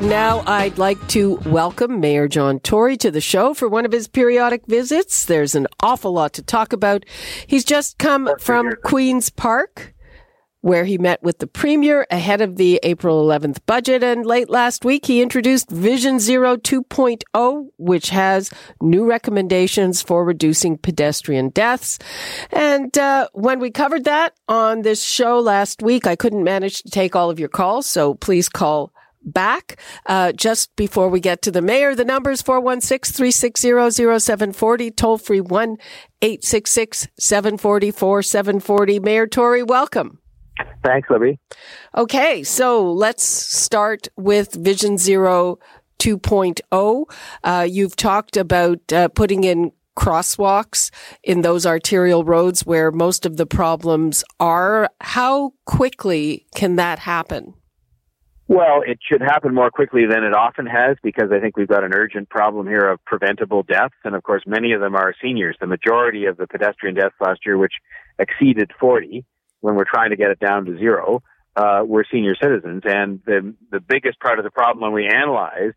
Now, I'd like to welcome Mayor John Tory to the show for one of his periodic visits. There's an awful lot to talk about. He's just come from Queen's Park, where he met with the Premier ahead of the April 11th budget. And late last week, he introduced Vision Zero 2.0, which has new recommendations for reducing pedestrian deaths. And uh, when we covered that on this show last week, I couldn't manage to take all of your calls, so please call back. Uh, just before we get to the mayor, the number is 416-360-0740, toll free 1-866-740-4740. Mayor Tory, welcome. Thanks, Libby. Okay, so let's start with Vision Zero 2.0. Uh, you've talked about uh, putting in crosswalks in those arterial roads where most of the problems are. How quickly can that happen? Well, it should happen more quickly than it often has because I think we've got an urgent problem here of preventable deaths. And of course, many of them are seniors. The majority of the pedestrian deaths last year, which exceeded 40 when we're trying to get it down to zero, uh, were senior citizens. And the, the biggest part of the problem when we analyze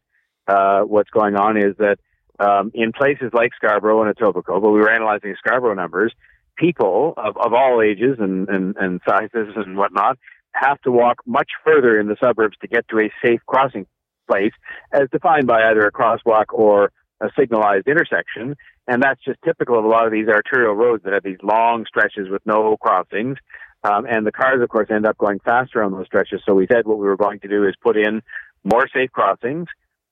uh, what's going on is that um, in places like Scarborough and Etobicoke, but we were analyzing Scarborough numbers, people of, of all ages and, and, and sizes and whatnot have to walk much further in the suburbs to get to a safe crossing place as defined by either a crosswalk or a signalized intersection. And that's just typical of a lot of these arterial roads that have these long stretches with no crossings. Um, and the cars, of course, end up going faster on those stretches. So we said what we were going to do is put in more safe crossings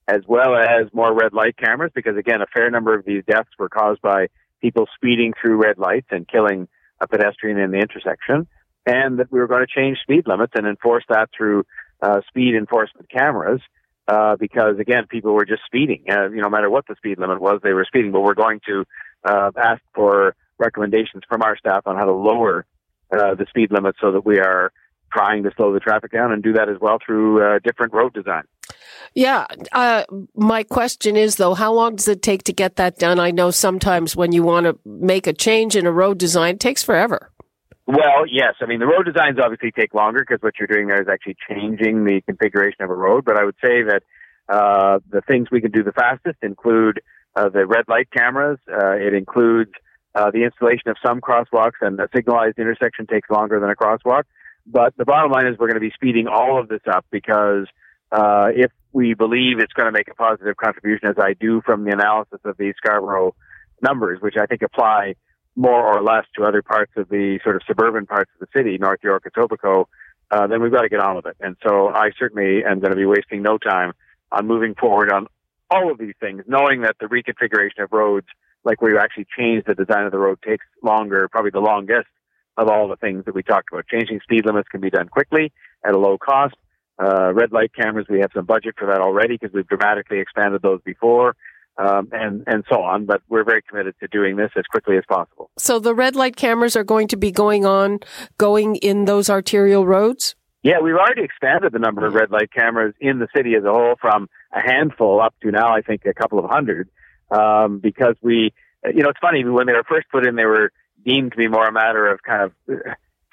as well as more red light cameras because, again, a fair number of these deaths were caused by people speeding through red lights and killing a pedestrian in the intersection and that we were going to change speed limits and enforce that through uh, speed enforcement cameras. Uh, because again, people were just speeding. Uh, you know, no matter what the speed limit was, they were speeding. But we're going to uh, ask for recommendations from our staff on how to lower uh, the speed limit so that we are trying to slow the traffic down and do that as well through uh, different road design. Yeah. Uh, my question is, though, how long does it take to get that done? I know sometimes when you want to make a change in a road design, it takes forever. Well, yes. I mean, the road designs obviously take longer because what you're doing there is actually changing the configuration of a road. But I would say that uh, the things we can do the fastest include uh, the red light cameras. Uh, it includes uh, the installation of some crosswalks, and a signalized intersection takes longer than a crosswalk. But the bottom line is we're going to be speeding all of this up because uh, if we believe it's going to make a positive contribution, as I do from the analysis of these Scarborough numbers, which I think apply more or less to other parts of the sort of suburban parts of the city, North York, Etobicoke, uh, then we've got to get on with it. And so I certainly am going to be wasting no time on moving forward on all of these things, knowing that the reconfiguration of roads, like where you actually change the design of the road, takes longer, probably the longest of all the things that we talked about. Changing speed limits can be done quickly at a low cost. Uh, red light cameras, we have some budget for that already because we've dramatically expanded those before um, and and so on. But we're very committed to doing this as quickly as possible. So the red light cameras are going to be going on, going in those arterial roads. Yeah, we've already expanded the number of red light cameras in the city as a whole from a handful up to now, I think, a couple of hundred. Um, because we, you know, it's funny when they were first put in, they were deemed to be more a matter of kind of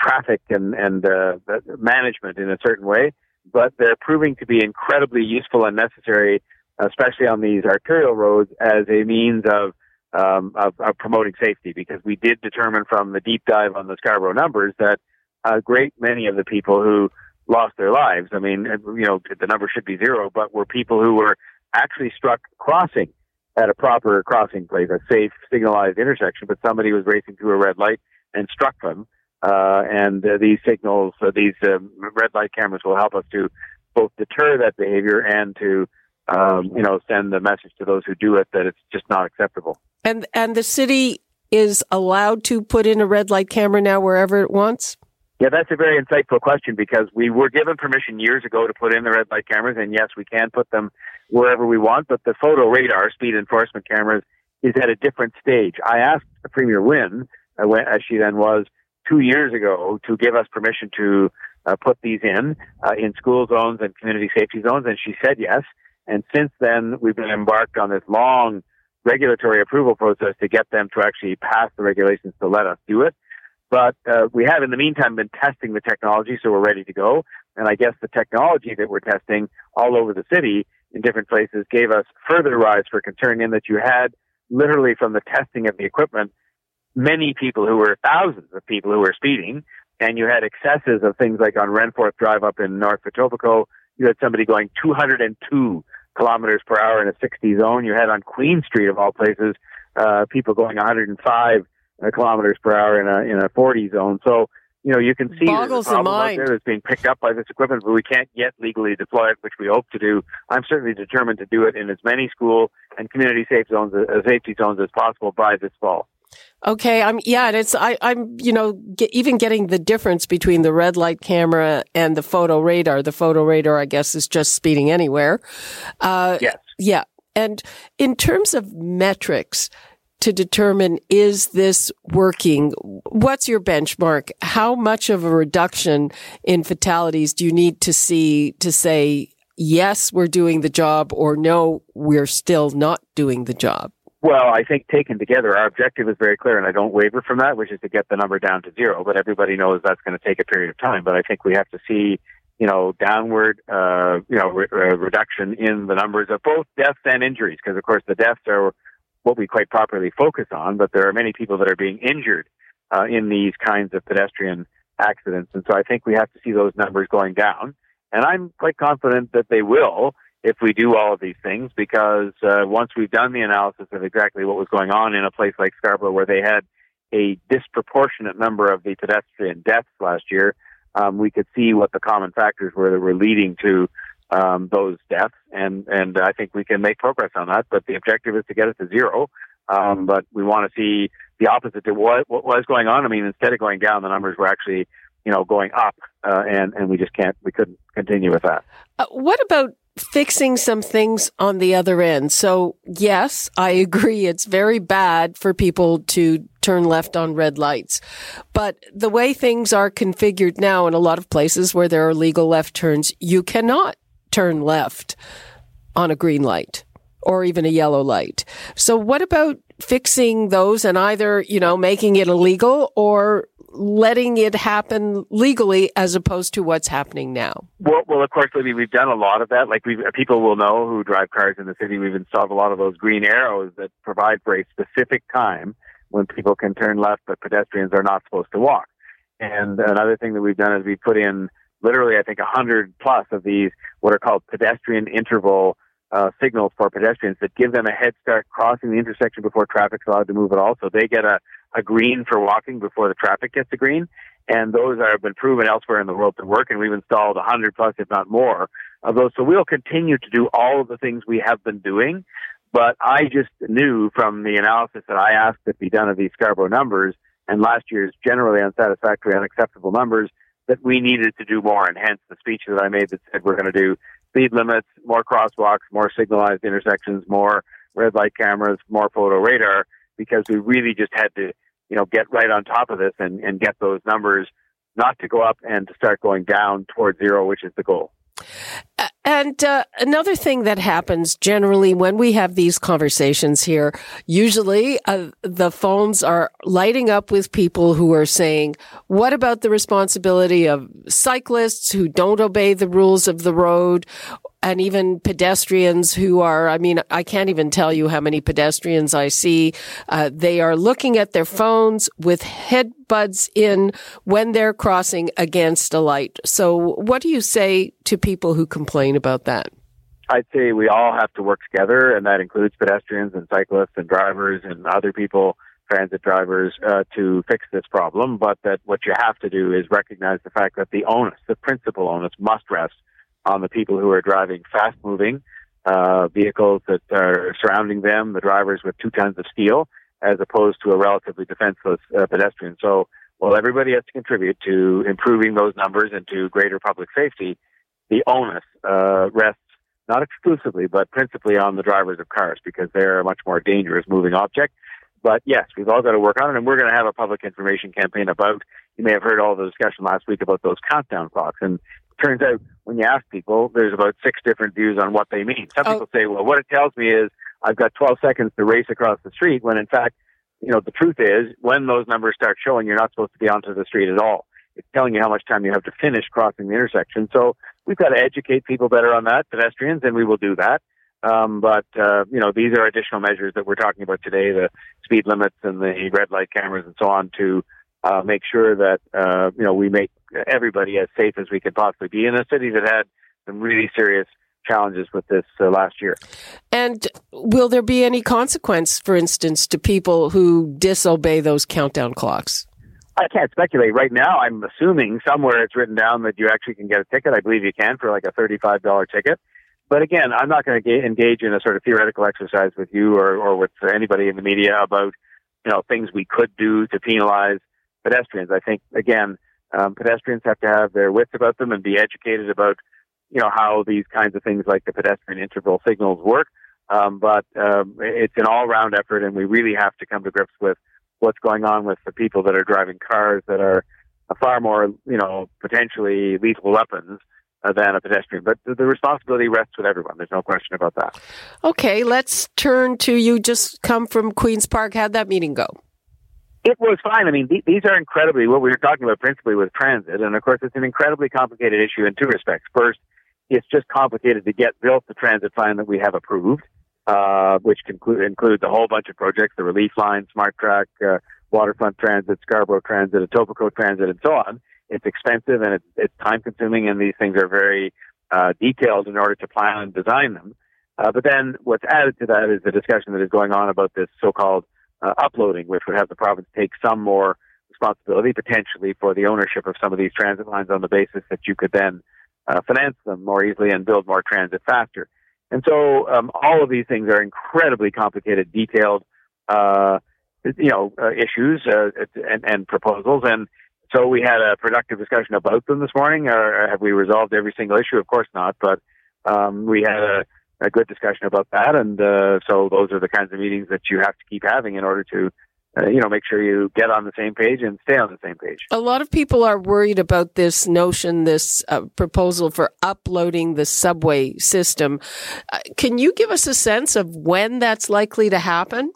traffic and and uh, management in a certain way, but they're proving to be incredibly useful and necessary especially on these arterial roads, as a means of, um, of, of promoting safety. Because we did determine from the deep dive on the Scarborough numbers that a great many of the people who lost their lives, I mean, you know, the number should be zero, but were people who were actually struck crossing at a proper crossing place, a safe signalized intersection, but somebody was racing through a red light and struck them. Uh, and uh, these signals, uh, these um, red light cameras will help us to both deter that behavior and to um, you know, send the message to those who do it that it's just not acceptable. And and the city is allowed to put in a red light camera now wherever it wants. Yeah, that's a very insightful question because we were given permission years ago to put in the red light cameras, and yes, we can put them wherever we want, but the photo radar speed enforcement cameras is at a different stage. I asked Premier Wynne, uh, as she then was two years ago, to give us permission to uh, put these in uh, in school zones and community safety zones, and she said yes. And since then, we've been embarked on this long regulatory approval process to get them to actually pass the regulations to let us do it. But uh, we have, in the meantime, been testing the technology, so we're ready to go. And I guess the technology that we're testing all over the city in different places gave us further rise for concern in that you had literally from the testing of the equipment many people who were thousands of people who were speeding, and you had excesses of things like on Renforth Drive up in North Etobicoke, you had somebody going 202 kilometers per hour in a 60 zone. You had on Queen Street of all places, uh, people going 105 uh, kilometers per hour in a in a 40 zone. So you know you can see Boggles there's a problem out there that's being picked up by this equipment, but we can't yet legally deploy it, which we hope to do. I'm certainly determined to do it in as many school and community safe zones, uh, safety zones as possible by this fall. Okay, I'm yeah, and it's I, I'm you know get, even getting the difference between the red light camera and the photo radar. The photo radar, I guess, is just speeding anywhere. Uh, yes. Yeah, and in terms of metrics to determine is this working, what's your benchmark? How much of a reduction in fatalities do you need to see to say yes, we're doing the job, or no, we're still not doing the job? Well, I think taken together, our objective is very clear, and I don't waver from that, which is to get the number down to zero. But everybody knows that's going to take a period of time. But I think we have to see, you know, downward, uh, you know, re- uh, reduction in the numbers of both deaths and injuries, because of course the deaths are what we quite properly focus on, but there are many people that are being injured uh, in these kinds of pedestrian accidents, and so I think we have to see those numbers going down. And I'm quite confident that they will if we do all of these things because uh, once we've done the analysis of exactly what was going on in a place like Scarborough where they had a disproportionate number of the pedestrian deaths last year, um, we could see what the common factors were that were leading to um, those deaths, and and I think we can make progress on that. But the objective is to get it to zero. Um, but we want to see the opposite to what, what was going on. I mean, instead of going down, the numbers were actually you know going up, uh, and and we just can't we couldn't continue with that. Uh, what about fixing some things on the other end. So yes, I agree. It's very bad for people to turn left on red lights. But the way things are configured now in a lot of places where there are legal left turns, you cannot turn left on a green light or even a yellow light. So what about fixing those and either, you know, making it illegal or letting it happen legally as opposed to what's happening now? Well, well, of course, Libby, we've done a lot of that. Like we, people will know who drive cars in the city. We've installed a lot of those green arrows that provide for a specific time when people can turn left, but pedestrians are not supposed to walk. And another thing that we've done is we put in literally, I think, a hundred plus of these what are called pedestrian interval uh, signals for pedestrians that give them a head start crossing the intersection before traffic's allowed to move at all. So they get a a green for walking before the traffic gets a green. And those have been proven elsewhere in the world to work. And we've installed 100 plus, if not more, of those. So we'll continue to do all of the things we have been doing. But I just knew from the analysis that I asked to be done of these Scarborough numbers and last year's generally unsatisfactory, unacceptable numbers that we needed to do more. And hence the speech that I made that said we're going to do speed limits, more crosswalks, more signalized intersections, more red light cameras, more photo radar, because we really just had to you know, get right on top of this and, and get those numbers not to go up and to start going down towards zero, which is the goal. Uh, And uh, another thing that happens generally when we have these conversations here, usually uh, the phones are lighting up with people who are saying, what about the responsibility of cyclists who don't obey the rules of the road? and even pedestrians who are, I mean, I can't even tell you how many pedestrians I see. Uh, they are looking at their phones with headbuds in when they're crossing against a light. So what do you say to people who complain about that? I'd say we all have to work together, and that includes pedestrians and cyclists and drivers and other people, transit drivers, uh, to fix this problem. But that what you have to do is recognize the fact that the onus, the principal onus, must rest on the people who are driving fast moving uh, vehicles that are surrounding them, the drivers with two tons of steel, as opposed to a relatively defenseless uh, pedestrian. So well, everybody has to contribute to improving those numbers and to greater public safety. The onus uh, rests not exclusively, but principally on the drivers of cars because they're a much more dangerous moving object. But yes, we've all got to work on it, and we're going to have a public information campaign about. You may have heard all the discussion last week about those countdown clocks, and it turns out when you ask people, there's about six different views on what they mean. Some oh. people say, "Well, what it tells me is I've got 12 seconds to race across the street," when in fact, you know, the truth is when those numbers start showing, you're not supposed to be onto the street at all. It's telling you how much time you have to finish crossing the intersection. So we've got to educate people better on that, pedestrians, and we will do that. Um, but uh, you know, these are additional measures that we're talking about today: the speed limits and the red light cameras and so on, to uh, make sure that uh, you know we make everybody as safe as we could possibly be in a city that had some really serious challenges with this uh, last year. And will there be any consequence, for instance, to people who disobey those countdown clocks? I can't speculate right now. I'm assuming somewhere it's written down that you actually can get a ticket. I believe you can for like a thirty-five dollar ticket. But again, I'm not going to engage in a sort of theoretical exercise with you or, or with anybody in the media about, you know, things we could do to penalize pedestrians. I think, again, um, pedestrians have to have their wits about them and be educated about, you know, how these kinds of things like the pedestrian interval signals work. Um, but um, it's an all-round effort, and we really have to come to grips with what's going on with the people that are driving cars that are far more, you know, potentially lethal weapons uh, than a pedestrian. But the, the responsibility rests with everyone. There's no question about that. Okay, let's turn to you. Just come from Queen's Park. How'd that meeting go? It was fine. I mean, th- these are incredibly what we were talking about principally with transit, and of course, it's an incredibly complicated issue in two respects. First, it's just complicated to get built the transit plan that we have approved, uh, which conclude, includes a whole bunch of projects: the Relief Line, Smart Track, uh, Waterfront Transit, Scarborough Transit, Etobicoke Transit, and so on it's expensive and it's, it's time consuming, and these things are very uh, detailed in order to plan and design them. Uh, but then what's added to that is the discussion that is going on about this so-called uh, uploading, which would have the province take some more responsibility potentially for the ownership of some of these transit lines on the basis that you could then uh, finance them more easily and build more transit faster. And so um, all of these things are incredibly complicated, detailed, uh, you know, uh, issues uh, and, and proposals. And so we had a productive discussion about them this morning. Or have we resolved every single issue? Of course not, but um, we had a, a, good discussion about that. And uh, so those are the kinds of meetings that you have to keep having in order to, uh, you know, make sure you get on the same page and stay on the same page. A lot of people are worried about this notion, this uh, proposal for uploading the subway system. Uh, can you give us a sense of when that's likely to happen?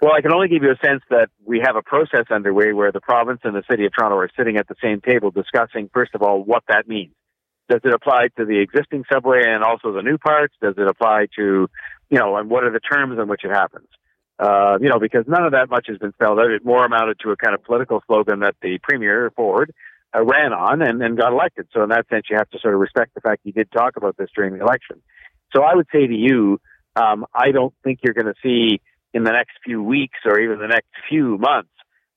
Well, I can only give you a sense that we have a process underway where the province and the city of Toronto are sitting at the same table discussing, first of all, what that means. Does it apply to the existing subway and also the new parts? Does it apply to, you know, and what are the terms in which it happens? Uh, you know, because none of that much has been spelled out. It more amounted to a kind of political slogan that the premier Ford uh, ran on and, and got elected. So in that sense, you have to sort of respect the fact he did talk about this during the election. So I would say to you, um, I don't think you're going to see in the next few weeks or even the next few months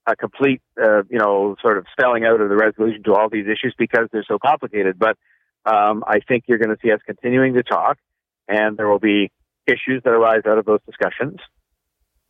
a complete, uh, you know, sort of spelling out of the resolution to all these issues because they're so complicated. But um, I think you're going to see us continuing to talk, and there will be issues that arise out of those discussions.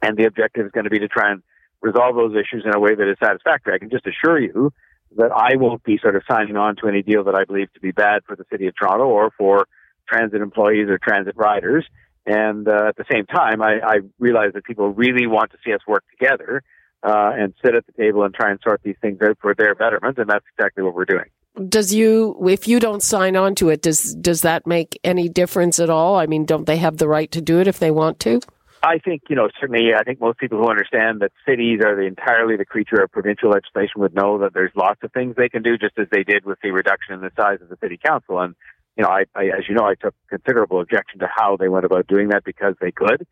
And the objective is going to be to try and resolve those issues in a way that is satisfactory. I can just assure you that I won't be sort of signing on to any deal that I believe to be bad for the city of Toronto or for transit employees or transit riders. And uh, at the same time, I, I realize that people really want to see us work together uh, and sit at the table and try and sort these things out for their betterment, and that's exactly what we're doing. Does you, if you don't sign on to it, does does that make any difference at all? I mean, don't they have the right to do it if they want to? I think you know certainly. I think most people who understand that cities are the entirely the creature of provincial legislation would know that there's lots of things they can do, just as they did with the reduction in the size of the city council. And you know, I, I, as you know, I took considerable objection to how they went about doing that because they could.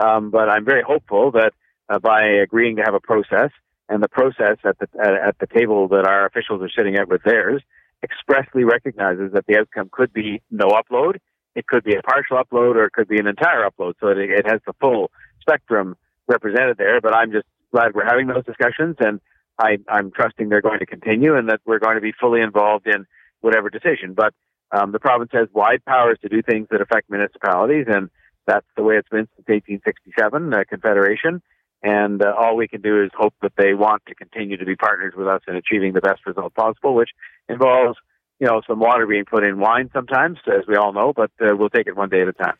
Um, but I'm very hopeful that uh, by agreeing to have a process and the process at the at, at the table that our officials are sitting at with theirs expressly recognizes that the outcome could be no upload, it could be a partial upload, or it could be an entire upload. So it, it has the full spectrum represented there. But I'm just glad we're having those discussions, and I, I'm trusting they're going to continue, and that we're going to be fully involved in whatever decision. But um, the province has wide powers to do things that affect municipalities, and that's the way it's been since 1867, uh, Confederation. And uh, all we can do is hope that they want to continue to be partners with us in achieving the best result possible, which involves, you know, some water being put in wine sometimes, as we all know, but uh, we'll take it one day at a time.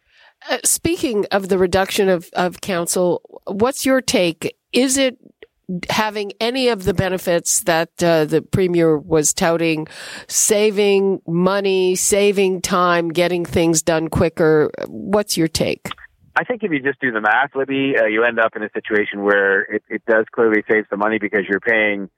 Uh, speaking of the reduction of, of council, what's your take? Is it having any of the benefits that uh, the premier was touting, saving money, saving time, getting things done quicker. What's your take? I think if you just do the math, Libby, uh, you end up in a situation where it, it does clearly save some money because you're paying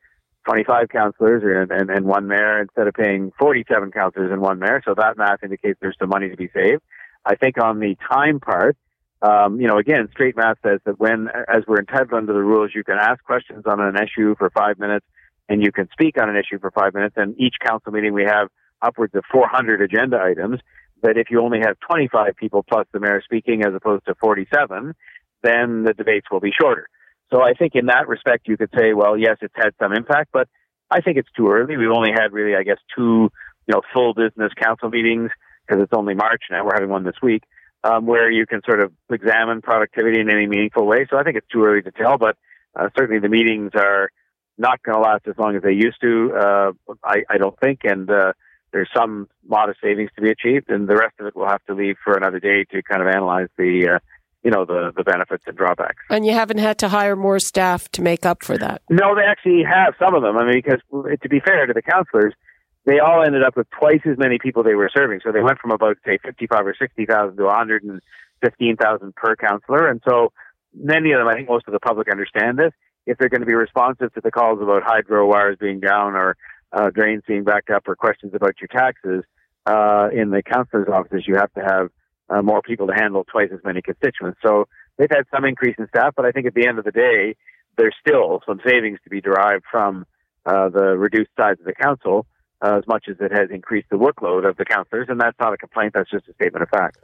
25 councillors and, and, and one mayor instead of paying 47 councillors and one mayor. So that math indicates there's some money to be saved. I think on the time part, um, you know, again, straight math says that when, as we're entitled under the rules, you can ask questions on an issue for five minutes and you can speak on an issue for five minutes. And each council meeting we have upwards of 400 agenda items. That if you only have 25 people plus the mayor speaking as opposed to 47, then the debates will be shorter. So I think in that respect, you could say, well, yes, it's had some impact, but I think it's too early. We've only had really, I guess, two, you know, full business council meetings because it's only March now. We're having one this week um, where you can sort of examine productivity in any meaningful way. So I think it's too early to tell, but uh, certainly the meetings are not going to last as long as they used to. Uh, I, I don't think, and uh, there's some modest savings to be achieved, and the rest of it we'll have to leave for another day to kind of analyze the. Uh, you know the the benefits and drawbacks. And you haven't had to hire more staff to make up for that. No, they actually have some of them. I mean, because to be fair to the counselors, they all ended up with twice as many people they were serving. So they went from about say fifty five or sixty thousand to one hundred and fifteen thousand per counselor. And so many of them, I think most of the public understand this. If they're going to be responsive to the calls about hydro wires being down or uh, drains being backed up or questions about your taxes uh, in the counselor's offices, you have to have uh, more people to handle twice as many constituents. So they've had some increase in staff, but I think at the end of the day, there's still some savings to be derived from uh, the reduced size of the council uh, as much as it has increased the workload of the counselors. And that's not a complaint, that's just a statement of fact.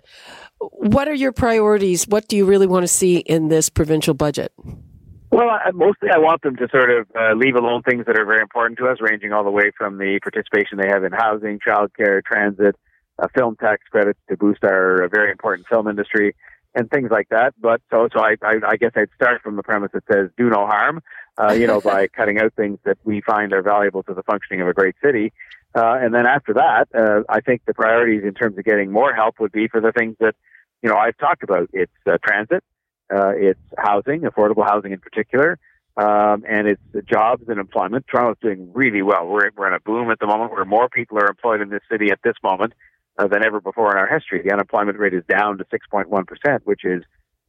What are your priorities? What do you really want to see in this provincial budget? Well, I, mostly I want them to sort of uh, leave alone things that are very important to us, ranging all the way from the participation they have in housing, childcare, transit, uh, film tax credits to boost our uh, very important film industry and things like that. But so, so I, I, I guess I'd start from the premise that says do no harm, uh, you know, by cutting out things that we find are valuable to the functioning of a great city. Uh, and then after that, uh, I think the priorities in terms of getting more help would be for the things that, you know, I've talked about. It's uh, transit, uh, it's housing, affordable housing in particular, um, and it's jobs and employment. Toronto's doing really well. We're, we're in a boom at the moment where more people are employed in this city at this moment uh, than ever before in our history. The unemployment rate is down to 6.1%, which is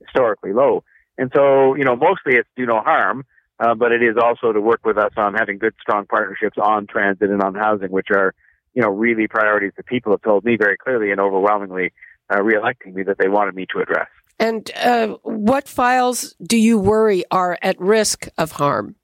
historically low. And so, you know, mostly it's do no harm, uh, but it is also to work with us on having good, strong partnerships on transit and on housing, which are, you know, really priorities that people have told me very clearly and overwhelmingly uh, reelecting me that they wanted me to address. And uh, what files do you worry are at risk of harm?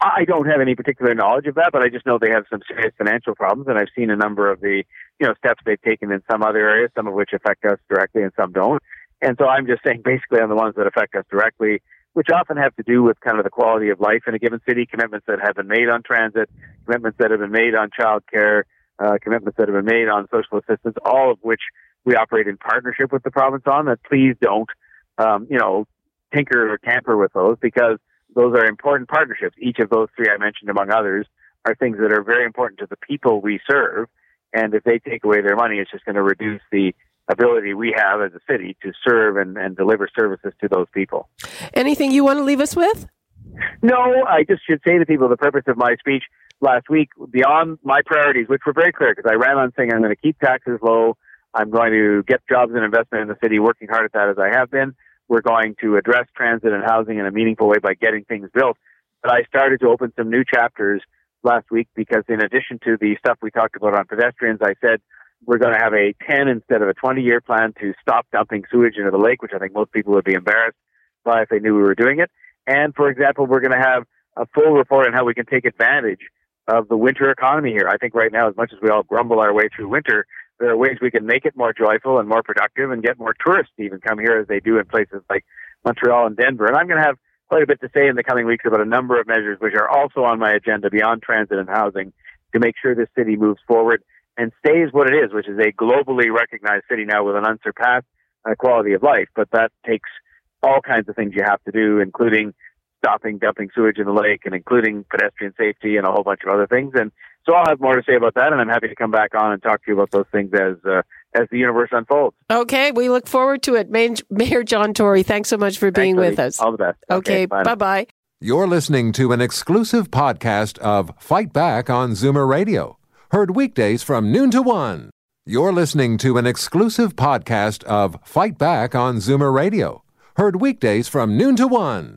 I don't have any particular knowledge of that, but I just know they have some serious financial problems, and I've seen a number of the you know steps they've taken in some other areas, some of which affect us directly and some don't. And so I'm just saying, basically, on the ones that affect us directly, which often have to do with kind of the quality of life in a given city, commitments that have been made on transit, commitments that have been made on childcare, uh, commitments that have been made on social assistance, all of which we operate in partnership with the province on. That please don't, um, you know, tinker or tamper with those because those are important partnerships. Each of those three I mentioned, among others, are things that are very important to the people we serve. And if they take away their money, it's just going to reduce the ability we have as a city to serve and, and deliver services to those people. Anything you want to leave us with? No, I just should say to people the purpose of my speech last week, beyond my priorities, which were very clear, because I ran on saying I'm going to keep taxes low, I'm going to get jobs and investment in the city, working hard at that as I have been. We're going to address transit and housing in a meaningful way by getting things built. But I started to open some new chapters last week because in addition to the stuff we talked about on pedestrians, I said we're going to have a 10 instead of a 20 year plan to stop dumping sewage into the lake, which I think most people would be embarrassed by if they knew we were doing it. And for example, we're going to have a full report on how we can take advantage of the winter economy here. I think right now, as much as we all grumble our way through winter, there are ways we can make it more joyful and more productive and get more tourists to even come here as they do in places like Montreal and Denver. And I'm going to have quite a bit to say in the coming weeks about a number of measures which are also on my agenda beyond transit and housing to make sure this city moves forward and stays what it is, which is a globally recognized city now with an unsurpassed uh, quality of life. But that takes all kinds of things you have to do, including stopping dumping sewage in the lake and including pedestrian safety and a whole bunch of other things. And so I'll have more to say about that, and I'm happy to come back on and talk to you about those things as uh, as the universe unfolds. Okay, we look forward to it. Mayor John Tory, thanks so much for being Thanks, with us. All the best. Okay, okay bye bye. You're listening to an exclusive podcast of Fight Back on Zoomer Radio, heard weekdays from noon to one. You're listening to an exclusive podcast of Fight Back on Zoomer Radio, heard weekdays from noon to one.